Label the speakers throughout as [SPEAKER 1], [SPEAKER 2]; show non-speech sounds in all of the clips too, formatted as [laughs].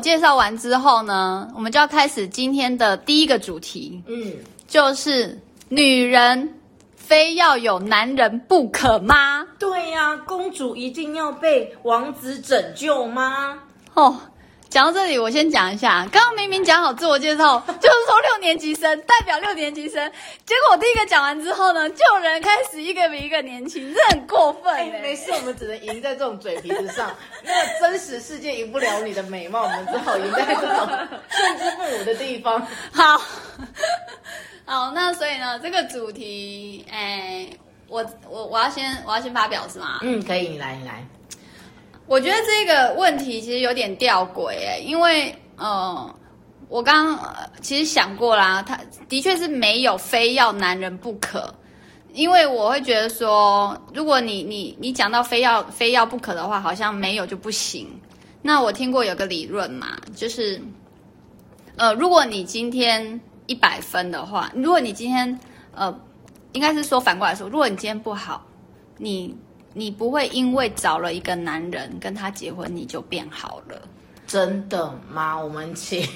[SPEAKER 1] 介绍完之后呢，我们就要开始今天的第一个主题，
[SPEAKER 2] 嗯，
[SPEAKER 1] 就是女人非要有男人不可吗？
[SPEAKER 2] 对呀、啊，公主一定要被王子拯救吗？
[SPEAKER 1] 哦。讲到这里，我先讲一下。刚刚明明讲好自我介绍，[laughs] 就是说六年级生代表六年级生，结果我第一个讲完之后呢，就有人开始一个比一个年轻，这很过分、欸。
[SPEAKER 2] 哎，没事，我们只能赢在这种嘴皮子上。[laughs] 那个真实世界赢不了你的美貌，我们只好赢在这种甚至父母的地方。
[SPEAKER 1] 好，[laughs] 好，那所以呢，这个主题，哎，我我我要先我要先发表是吗？
[SPEAKER 2] 嗯，可以，你来，你来。
[SPEAKER 1] 我觉得这个问题其实有点吊诡哎，因为呃，我刚刚、其实想过啦，他的确是没有非要男人不可，因为我会觉得说，如果你你你讲到非要非要不可的话，好像没有就不行。那我听过有个理论嘛，就是呃，如果你今天一百分的话，如果你今天呃，应该是说反过来说，如果你今天不好，你。你不会因为找了一个男人跟他结婚，你就变好了？
[SPEAKER 2] 真的吗？我们请，[laughs]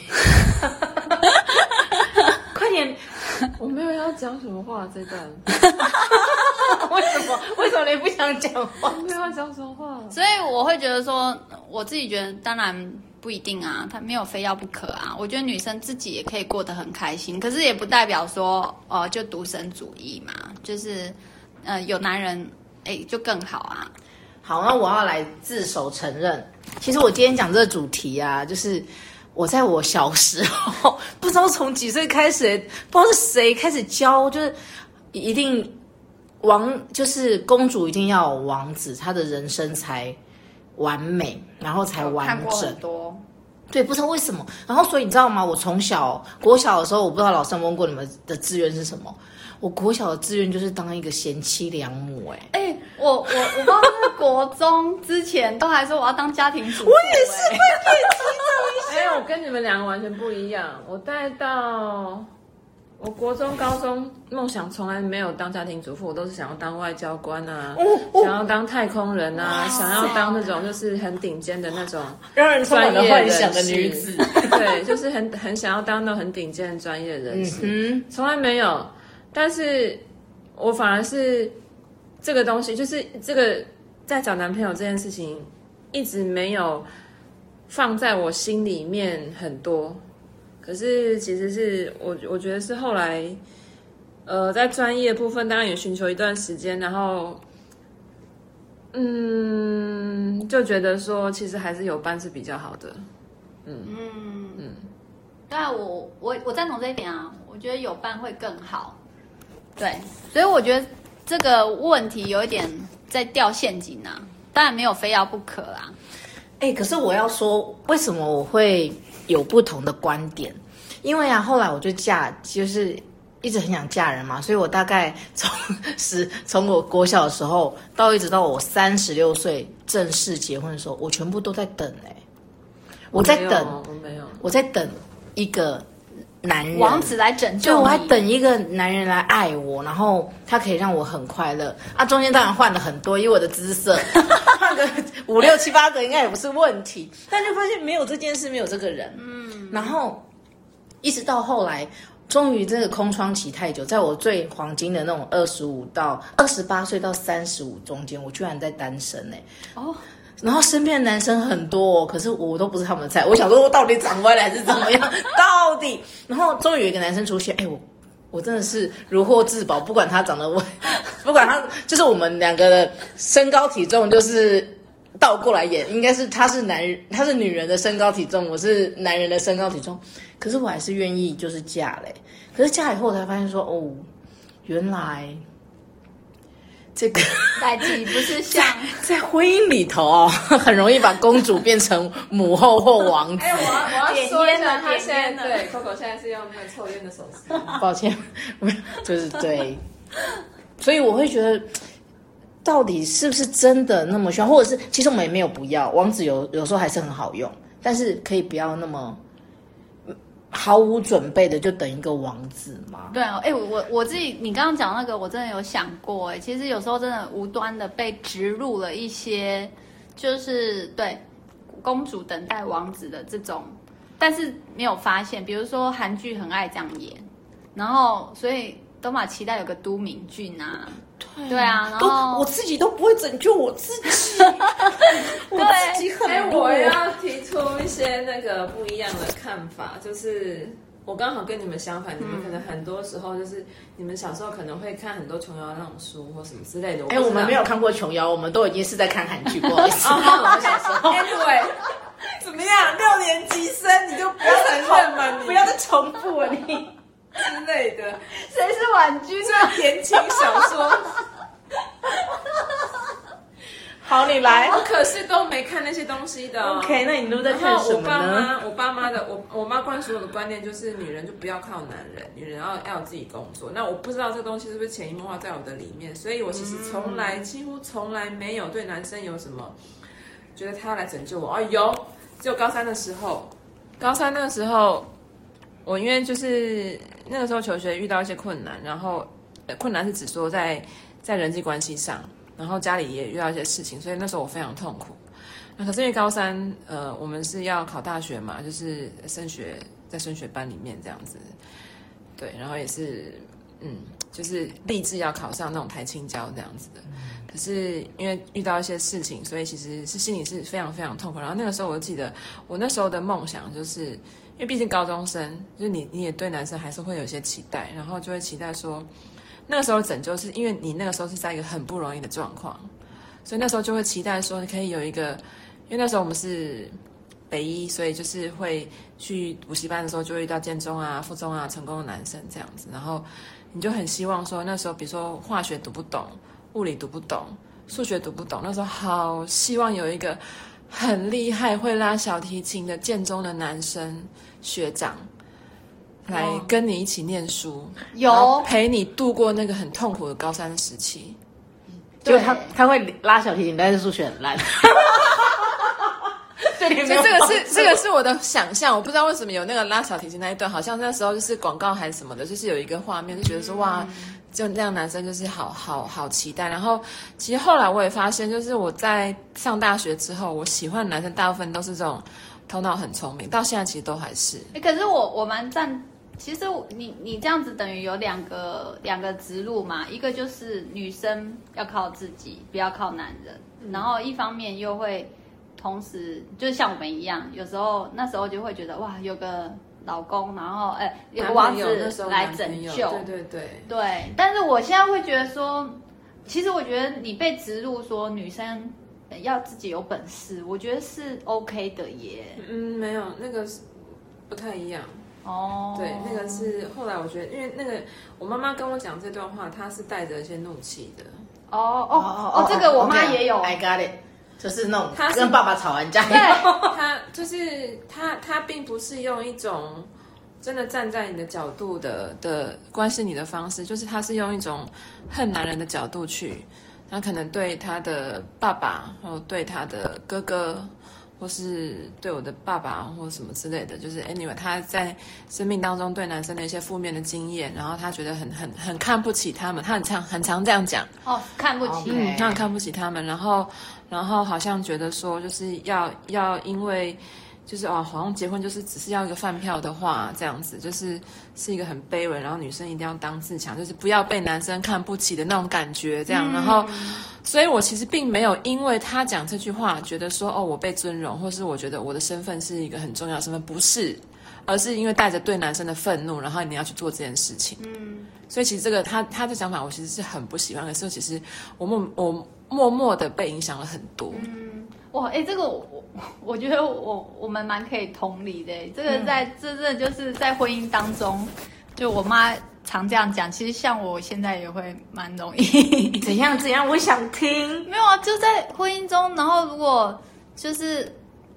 [SPEAKER 2] 快点！
[SPEAKER 3] 我没有要讲什么话这段。[laughs]
[SPEAKER 2] 为什么？为什么你不想讲话？
[SPEAKER 3] 我没有要讲什么话。
[SPEAKER 1] 所以我会觉得说，我自己觉得当然不一定啊，他没有非要不可啊。我觉得女生自己也可以过得很开心，可是也不代表说哦、呃，就独身主义嘛，就是呃，有男人。哎，就更好啊！
[SPEAKER 2] 好，那我要来自首承认，其实我今天讲这个主题啊，就是我在我小时候，不知道从几岁开始，不知道是谁开始教，就是一定王，就是公主一定要有王子，她的人生才完美，然后才完整。对，不知道为什么。然后，所以你知道吗？我从小国小的时候，我不知道老师问过你们的志愿是什么。我国小的志愿就是当一个贤妻良母、欸，哎，
[SPEAKER 1] 哎，我我我不知道是国中之前都还说我要当家庭主妇、欸，[laughs]
[SPEAKER 2] 我也是被电击
[SPEAKER 3] 一下。[laughs] 哎，我跟你们两个完全不一样，我带到我国中、高中梦想从来没有当家庭主妇，我都是想要当外交官啊，哦哦、想要当太空人啊，想要当那种就是很顶尖的那种
[SPEAKER 2] 让人充满了幻想的女子，[laughs]
[SPEAKER 3] 对，就是很很想要当那种很顶尖的专业人士，嗯，从来没有。但是，我反而是这个东西，就是这个在找男朋友这件事情，一直没有放在我心里面很多。可是，其实是我我觉得是后来，呃，在专业部分当然也寻求一段时间，然后，嗯，就觉得说其实还是有伴是比较好的。嗯嗯嗯，
[SPEAKER 1] 对啊我我我赞同这一点啊，我觉得有伴会更好。对，所以我觉得这个问题有一点在掉陷阱啊，当然没有非要不可啦。
[SPEAKER 2] 哎，可是我要说，为什么我会有不同的观点？因为啊，后来我就嫁，就是一直很想嫁人嘛，所以我大概从十 [laughs] 从我国小的时候到一直到我三十六岁正式结婚的时候，我全部都在等哎，我在等，
[SPEAKER 3] 我没有，
[SPEAKER 2] 我在等一个。男人
[SPEAKER 1] 王子来拯救，
[SPEAKER 2] 就我还等一个男人来爱我，然后他可以让我很快乐啊。中间当然换了很多，以我的姿色，[laughs] 换个五六七八个应该也不是问题。但就发现没有这件事，没有这个人。嗯，然后一直到后来，终于这个空窗期太久，在我最黄金的那种二十五到二十八岁到三十五中间，我居然在单身呢。哦。然后身边的男生很多，哦，可是我都不是他们的菜。我想说，我到底长歪了还是怎么样？[laughs] 到底？然后终于有一个男生出现，哎，我我真的是如获至宝。不管他长得歪，[laughs] 不管他，就是我们两个的身高体重，就是倒过来演，应该是他是男人，他是女人的身高体重，我是男人的身高体重。可是我还是愿意就是嫁嘞。可是嫁以后我才发现说，哦，原来。这个 [laughs]
[SPEAKER 1] 代际不是像
[SPEAKER 2] 在，在婚姻里头哦，很容易把公主变成母后或王子。
[SPEAKER 3] 哎，我要我要说一下，他现在对 Coco 现在是用那个抽烟的手势。[laughs]
[SPEAKER 2] 抱歉，就是对。所以我会觉得，到底是不是真的那么需要，或者是其实我们也没有不要王子，有有时候还是很好用，但是可以不要那么。毫无准备的就等一个王子吗？
[SPEAKER 1] 对啊，哎、欸，我我自己，你刚刚讲那个，我真的有想过，哎，其实有时候真的无端的被植入了一些，就是对公主等待王子的这种，但是没有发现，比如说韩剧很爱这样演，然后所以都蛮期待有个都敏俊啊，对，对啊，然后
[SPEAKER 2] 我自己都不会拯救我自己，我自己很、
[SPEAKER 3] 欸、我要提出一些那个不一样的看法，就是。我刚好跟你们相反，你们可能很多时候就是你们小时候可能会看很多琼瑶那种书或什么之类的。
[SPEAKER 2] 哎、欸，我们没有看过琼瑶，我们都已经是在看韩剧过一次。我们小时候。
[SPEAKER 3] Anyway，[laughs] 怎么样？六年级生你就不要承认嘛，你 [laughs]
[SPEAKER 2] 不要再重复了你
[SPEAKER 3] 之类的。
[SPEAKER 1] 谁是婉君？
[SPEAKER 3] 这言情小说。[laughs]
[SPEAKER 2] 好，你来。
[SPEAKER 3] 我可是都没看那些东西的。
[SPEAKER 2] OK，那你都在看什么呢？
[SPEAKER 3] 我爸妈，我爸妈的，我我妈灌输我的观念就是，女人就不要靠男人，女人要要自己工作。那我不知道这个东西是不是潜移默化在我的里面，所以我其实从来、嗯、几乎从来没有对男生有什么觉得他要来拯救我。哦，有，只有高三的时候，高三那个时候，我因为就是那个时候求学遇到一些困难，然后困难是指说在在人际关系上。然后家里也遇到一些事情，所以那时候我非常痛苦。那可是因为高三，呃，我们是要考大学嘛，就是升学在升学班里面这样子，对，然后也是，嗯，就是立志要考上那种台清交这样子的。可是因为遇到一些事情，所以其实是心里是非常非常痛苦。然后那个时候我记得，我那时候的梦想就是，因为毕竟高中生，就是你你也对男生还是会有一些期待，然后就会期待说。那个时候拯救是因为你那个时候是在一个很不容易的状况，所以那时候就会期待说你可以有一个，因为那时候我们是北一，所以就是会去补习班的时候就会遇到建中啊、附中啊成功的男生这样子，然后你就很希望说那时候比如说化学读不懂、物理读不懂、数学读不懂，那时候好希望有一个很厉害会拉小提琴的建中的男生学长。来跟你一起念书，
[SPEAKER 1] 有
[SPEAKER 3] 陪你度过那个很痛苦的高三时期。
[SPEAKER 2] 就他他会拉小提琴，但是数学很烂。[laughs]
[SPEAKER 3] 对，就这个是这个是我的想象，我不知道为什么有那个拉小提琴那一段，好像那时候就是广告还是什么的，就是有一个画面，就觉得说哇，就那样男生就是好好好期待。然后其实后来我也发现，就是我在上大学之后，我喜欢的男生大部分都是这种头脑很聪明，到现在其实都还是。
[SPEAKER 1] 欸，可是我我蛮赞。其实你你这样子等于有两个两个直路嘛，一个就是女生要靠自己，不要靠男人，嗯、然后一方面又会同时就像我们一样，有时候那时候就会觉得哇，有个老公，然后哎有个王子来拯救，
[SPEAKER 3] 对对对
[SPEAKER 1] 对。但是我现在会觉得说，其实我觉得你被植入说女生要自己有本事，我觉得是 OK 的耶。
[SPEAKER 3] 嗯，没有那个是不太一样。哦，oh. 对，那个是后来我觉得，因为那个我妈妈跟我讲这段话，她是带着一些怒气的。
[SPEAKER 1] 哦哦哦，这个我妈也有。
[SPEAKER 2] I got it，就是那种他跟爸爸吵完架，
[SPEAKER 3] 对，他就是他，他并不是用一种真的站在你的角度的的关心你的方式，就是他是用一种恨男人的角度去，他可能对他的爸爸，然后对他的哥哥。或是对我的爸爸或什么之类的，就是 anyway，他在生命当中对男生的一些负面的经验，然后他觉得很很很看不起他们，他很常很常这样讲
[SPEAKER 1] 哦，看不起，
[SPEAKER 3] 嗯，他很看不起他们，然后然后好像觉得说就是要要因为。就是哦，好像结婚就是只是要一个饭票的话，这样子就是是一个很卑微，然后女生一定要当自强，就是不要被男生看不起的那种感觉，这样。嗯、然后，所以我其实并没有因为他讲这句话，觉得说哦，我被尊荣，或是我觉得我的身份是一个很重要的身份，不是，而是因为带着对男生的愤怒，然后你要去做这件事情。嗯，所以其实这个他他的想法，我其实是很不喜欢。可是其实我默我默默的被影响了很多。
[SPEAKER 1] 嗯，哇，哎，这个我。我觉得我我们蛮可以同理的，这个在真正、嗯、就是在婚姻当中，就我妈常这样讲。其实像我现在也会蛮容易
[SPEAKER 2] 怎样怎样，我想听。[laughs]
[SPEAKER 1] 没有啊，就在婚姻中，然后如果就是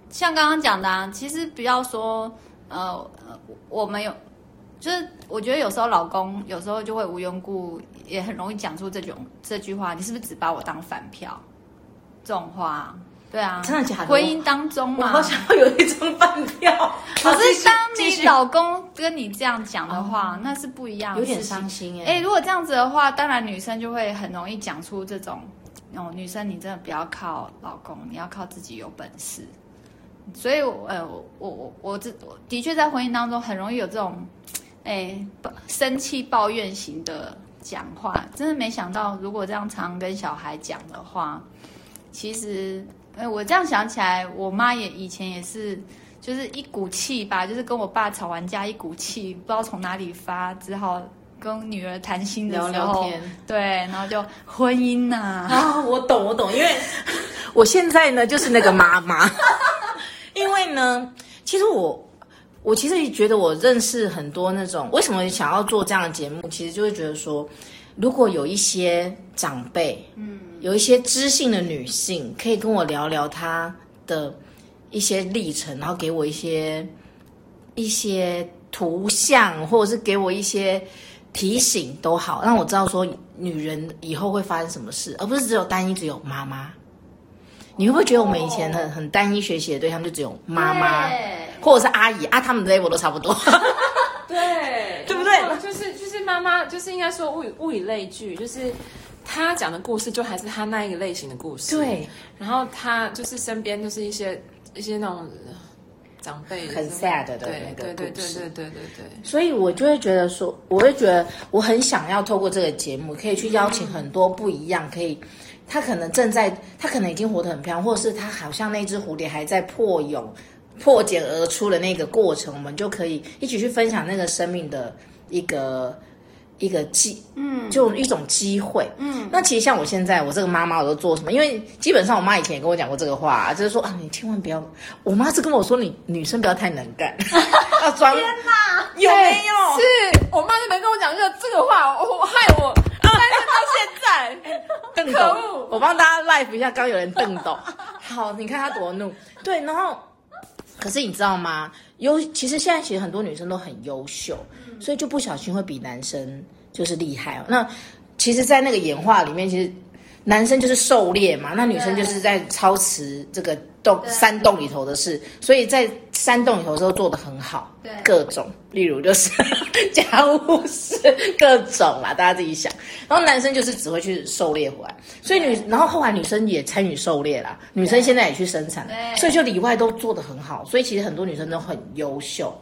[SPEAKER 1] 像刚刚讲的啊，其实不要说呃，我们有，就是我觉得有时候老公有时候就会无缘故也很容易讲出这种这句话，你是不是只把我当饭票？这种话。对啊，
[SPEAKER 2] 真的假的？
[SPEAKER 1] 婚姻当中嘛，
[SPEAKER 2] 我好想要有一张饭票。[laughs]
[SPEAKER 1] 可是当你老公跟你这样讲的话，哦、那是不一样的，
[SPEAKER 2] 有点伤心哎。
[SPEAKER 1] 哎，如果这样子的话，当然女生就会很容易讲出这种，哦，女生你真的不要靠老公，你要靠自己有本事。所以呃，我我我这的确在婚姻当中很容易有这种，哎，生气抱怨型的讲话。真的没想到，如果这样常常跟小孩讲的话，其实，哎，我这样想起来，我妈也以前也是，就是一股气吧，就是跟我爸吵完架，一股气不知道从哪里发，只好。跟女儿谈心的时候，聊聊天，对，然后就婚姻呐啊，
[SPEAKER 2] 啊，我懂，我懂，因为 [laughs] 我现在呢就是那个妈妈，[laughs] 因为呢，其实我我其实也觉得我认识很多那种，为什么想要做这样的节目，其实就会觉得说，如果有一些长辈，嗯，有一些知性的女性，可以跟我聊聊她的一些历程，然后给我一些一些图像，或者是给我一些。提醒都好，让我知道说女人以后会发生什么事，而不是只有单一只有妈妈。你会不会觉得我们以前很很单一学习的对象就只有妈妈，或者是阿姨啊？他们的 level 都差不多。
[SPEAKER 3] 对，[laughs]
[SPEAKER 2] 对不对？
[SPEAKER 3] 就是就是妈妈，就是应该说物以物以类聚，就是他讲的故事就还是他那一个类型的故事，
[SPEAKER 2] 对。
[SPEAKER 3] 然后他就是身边就是一些一些那种长辈
[SPEAKER 2] 很 sad 的那个故事，
[SPEAKER 3] 对对对对对对对。
[SPEAKER 2] 所以我就会觉得说，我会觉得我很想要透过这个节目，可以去邀请很多不一样，可以他可能正在他可能已经活得很漂亮，或者是他好像那只蝴蝶还在破蛹、破茧而出的那个过程，我们就可以一起去分享那个生命的一个。一个机，嗯，就一种机会，嗯，那其实像我现在，我这个妈妈，我都做什么？因为基本上我妈以前也跟我讲过这个话，啊，就是说啊，你千万不要，我妈是跟我说，你女生不要太能干，[laughs] 要装。天哪，有没有？
[SPEAKER 3] 是。我妈就没跟我讲这个这个话，我害我，[laughs] 单身到现在，[laughs]
[SPEAKER 2] 邓董，我帮大家 live 一下，刚有人邓董，好，你看他多怒，对，然后，可是你知道吗？优，其实现在其实很多女生都很优秀。所以就不小心会比男生就是厉害哦。那其实，在那个演化里面，其实男生就是狩猎嘛，那女生就是在操持这个洞山洞里头的事。所以在山洞里头的时候做的很好，对，各种，例如就是 [laughs] 家务事各种啦，大家自己想。然后男生就是只会去狩猎回来。所以女，然后后来女生也参与狩猎啦，女生现在也去生产，所以就里外都做的很好。所以其实很多女生都很优秀。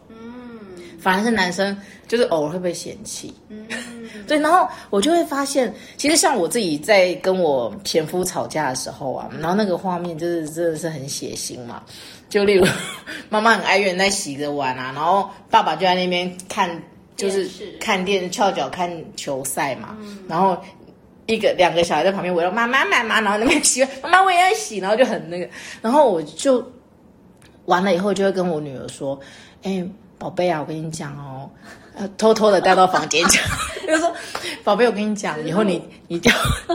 [SPEAKER 2] 反而是男生，就是偶尔会被嫌弃，嗯，[laughs] 对，然后我就会发现，其实像我自己在跟我前夫吵架的时候啊，然后那个画面就是真的是很血腥嘛，就例如 [laughs] 妈妈很哀怨在洗着碗啊，然后爸爸就在那边看，就是看电视翘脚看球赛嘛，嗯，然后一个两个小孩在旁边围绕妈妈妈妈，然后那边洗，[laughs] 妈妈我也要洗，然后就很那个，然后我就完了以后就会跟我女儿说，哎。宝贝啊，我跟你讲哦，呃，偷偷的带到房间讲，[laughs] 就说，宝贝，我跟你讲，以后你 [laughs] 你交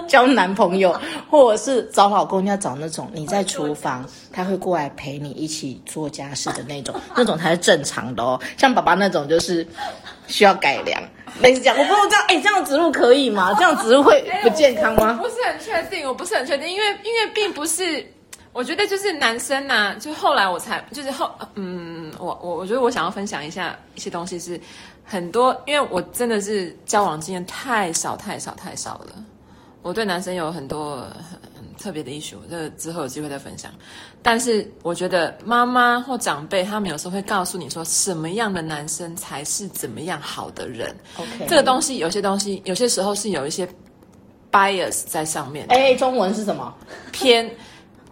[SPEAKER 2] 交男朋友或者是找老公，要找那种你在厨房，[laughs] 他会过来陪你一起做家事的那种，那种才是正常的哦。像爸爸那种就是需要改良。类似这样，我不知道这样，哎，这样植入可以吗？这样植入会不健康吗？
[SPEAKER 3] 我不是很确定，我不是很确定，因为因为并不是。我觉得就是男生呐、啊，就后来我才就是后嗯，我我我觉得我想要分享一下一些东西是很多，因为我真的是交往经验太少太少太少了。我对男生有很多很特别的 issue，这之后有机会再分享。但是我觉得妈妈或长辈他们有时候会告诉你说，什么样的男生才是怎么样好的人。OK，这个东西有些东西有些时候是有一些 bias 在上面。
[SPEAKER 2] 哎，中文是什么？
[SPEAKER 3] 偏。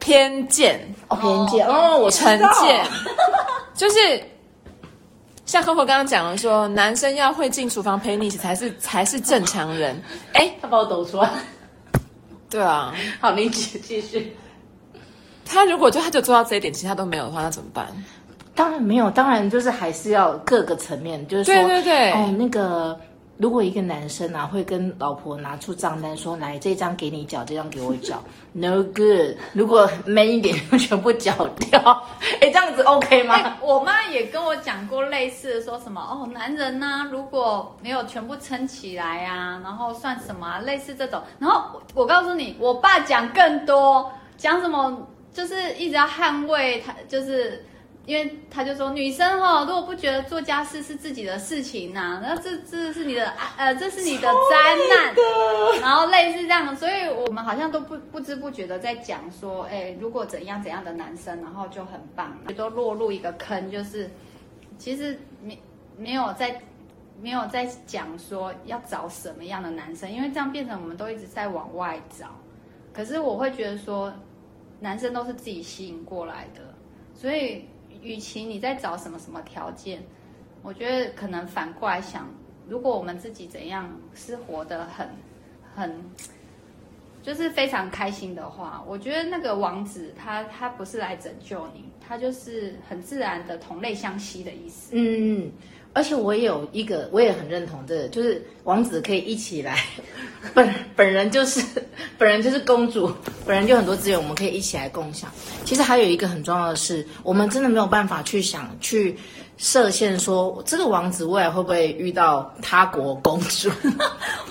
[SPEAKER 3] 偏见
[SPEAKER 2] 哦，偏见哦，我
[SPEAKER 3] 成见，就是像可可刚刚讲的说，男生要会进厨房陪你一起才是才是正常人。[laughs] 哎，
[SPEAKER 2] 他把我抖出来，[laughs]
[SPEAKER 3] 对啊，[laughs]
[SPEAKER 2] 好，你继继续。
[SPEAKER 3] 他如果就他就做到这一点，其他都没有的话，那怎么办？
[SPEAKER 2] 当然没有，当然就是还是要各个层面，就是说，
[SPEAKER 3] 对对对，
[SPEAKER 2] 哦，那个。如果一个男生啊会跟老婆拿出账单说，来，这张给你缴，这张给我缴，[laughs] no good。如果 man 一点就全部缴掉，[laughs] 哎，这样子 OK
[SPEAKER 1] 吗？我妈也跟我讲过类似的，说什么哦，男人呢、啊、如果没有全部撑起来啊，然后算什么、啊？类似这种。然后我，我告诉你，我爸讲更多，讲什么就是一直要捍卫他，就是。因为他就说女生哈，如果不觉得做家事是自己的事情呐、啊，那这这是你的呃，这是你的灾难，然后类似这样，所以我们好像都不不知不觉的在讲说，哎，如果怎样怎样的男生，然后就很棒，都落入一个坑，就是其实没没有在没有在讲说要找什么样的男生，因为这样变成我们都一直在往外找，可是我会觉得说，男生都是自己吸引过来的，所以。与其你在找什么什么条件，我觉得可能反过来想，如果我们自己怎样是活得很很，就是非常开心的话，我觉得那个王子他他不是来拯救你，他就是很自然的同类相吸的意思。
[SPEAKER 2] 嗯。而且我也有一个，我也很认同的，就是王子可以一起来，[laughs] 本本人就是本人就是公主，本人就很多资源，我们可以一起来共享。其实还有一个很重要的是，我们真的没有办法去想去。设限说，这个王子未来会不会遇到他国公主？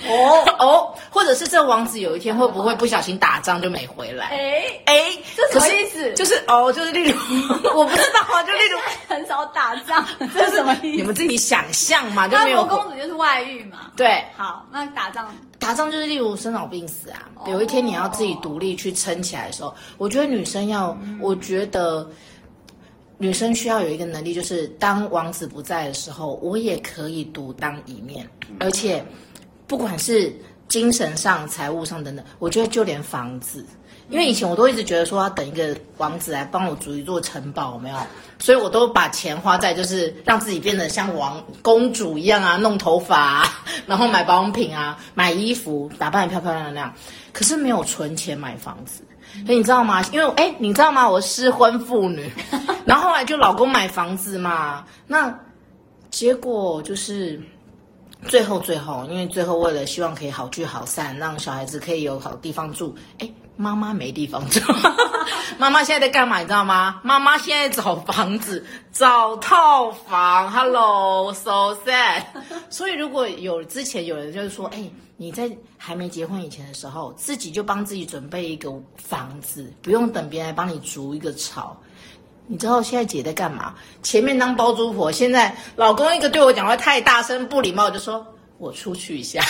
[SPEAKER 2] 哦 [laughs] 哦，或者是这个王子有一天会不会不小心打仗就没回来？哎哎，
[SPEAKER 1] 这什么意思？
[SPEAKER 2] 就是哦，就是例如 [laughs] 我不知道啊，[laughs] 就例如
[SPEAKER 1] 很少打仗，这是什么意思？
[SPEAKER 2] 你们自己想象嘛，就没有
[SPEAKER 1] 他国公主就是外遇嘛。
[SPEAKER 2] 对，
[SPEAKER 1] 好，那打仗
[SPEAKER 2] 打仗就是例如生老病死啊。有一天你要自己独立去撑起来的时候，我觉得女生要，我觉得。女生需要有一个能力，就是当王子不在的时候，我也可以独当一面。而且，不管是精神上、财务上等等，我觉得就连房子，因为以前我都一直觉得说要等一个王子来帮我组一座城堡，没有？所以我都把钱花在就是让自己变得像王公主一样啊，弄头发啊，[laughs] 然后买保养品啊，买衣服，打扮得漂漂亮亮。可是没有存钱买房子。所以你知道吗？因为哎，你知道吗？我失婚妇女，[laughs] 然后后来就老公买房子嘛，那结果就是最后最后，因为最后为了希望可以好聚好散，让小孩子可以有好地方住，哎，妈妈没地方住，[laughs] 妈妈现在在干嘛？你知道吗？妈妈现在找房子，找套房。Hello，so sad。所以如果有之前有人就是说，哎。你在还没结婚以前的时候，自己就帮自己准备一个房子，不用等别人来帮你筑一个巢。你知道现在姐在干嘛？前面当包租婆，现在老公一个对我讲话太大声不礼貌，就说我出去一下，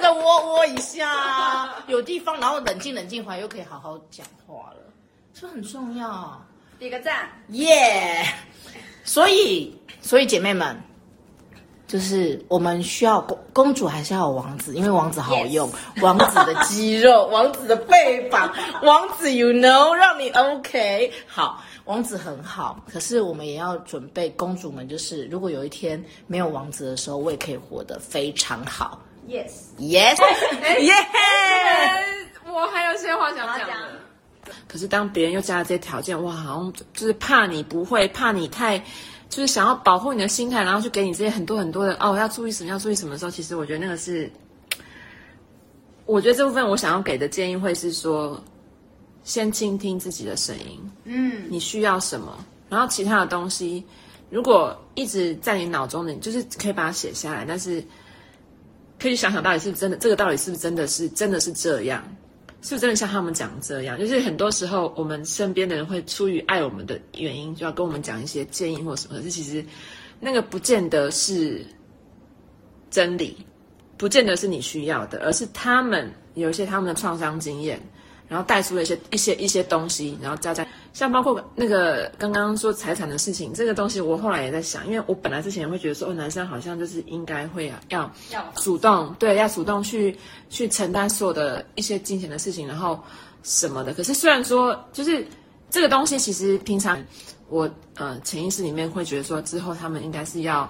[SPEAKER 2] 然后就去那个窝窝一下，有地方，然后冷静冷静回来又可以好好讲话了，这很重要。
[SPEAKER 1] 点个赞，
[SPEAKER 2] 耶、yeah!！所以，所以姐妹们。就是我们需要公公主，还是要有王子，因为王子好用，Yes. 王子的肌肉，王子的背膀，王子，you know，让你 OK。好，王子很好，可是我们也要准备公主们，就是如果有一天没有王子的时候，我也可以活得非常好。
[SPEAKER 1] Yes，Yes，Yes。[laughs]
[SPEAKER 3] 我还有些话想讲。可是当别人又加了这些条件，哇，好像就是怕你不会，怕你太。就是想要保护你的心态，然后去给你这些很多很多的哦，要注意什么，要注意什么的时候，其实我觉得那个是，我觉得这部分我想要给的建议会是说，先倾听自己的声音，嗯，你需要什么，然后其他的东西，如果一直在你脑中的，你就是可以把它写下来，但是可以想想到底是不是真的，这个到底是不是真的是真的是这样。是不是真的像他们讲这样？就是很多时候，我们身边的人会出于爱我们的原因，就要跟我们讲一些建议或什么。可是其实，那个不见得是真理，不见得是你需要的，而是他们有一些他们的创伤经验。然后带出了一些一些一些东西，然后加在像包括那个刚刚说财产的事情，这个东西我后来也在想，因为我本来之前会觉得说，哦，男生好像就是应该会啊，要主动，对，要主动去去承担所有的一些金钱的事情，然后什么的。可是虽然说，就是这个东西其实平常我呃潜意识里面会觉得说，之后他们应该是要。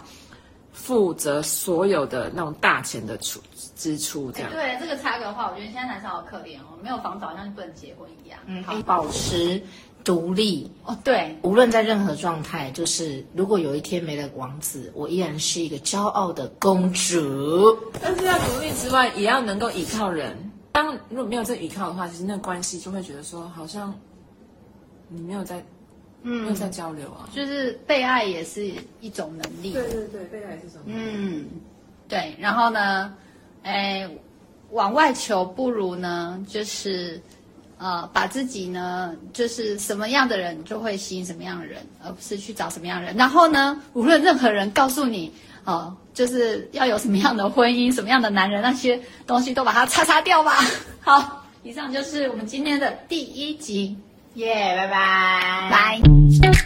[SPEAKER 3] 负责所有的那种大钱的出支出，这样。
[SPEAKER 1] 对，这个差别的话，我觉得现在男生好可怜哦，没有房子好像就不能结婚一样。
[SPEAKER 2] 嗯，好，保持独立
[SPEAKER 1] 哦。对，
[SPEAKER 2] 无论在任何状态，就是如果有一天没了王子，我依然是一个骄傲的公主。
[SPEAKER 3] 但是在独立之外，也要能够依靠人。当如果没有这依靠的话，其实那个关系就会觉得说，好像你没有在。嗯，又在交流啊，
[SPEAKER 1] 就是被爱也是一种能力。
[SPEAKER 3] 对对对，被爱也是一种能力。
[SPEAKER 1] 嗯，对。然后呢，哎，往外求不如呢，就是呃，把自己呢，就是什么样的人就会吸引什么样的人，而不是去找什么样的人。然后呢，无论任何人告诉你，呃，就是要有什么样的婚姻，什么样的男人，那些东西都把它擦擦掉吧。好，以上就是我们今天的第一集，
[SPEAKER 2] 耶，拜拜，
[SPEAKER 1] 拜。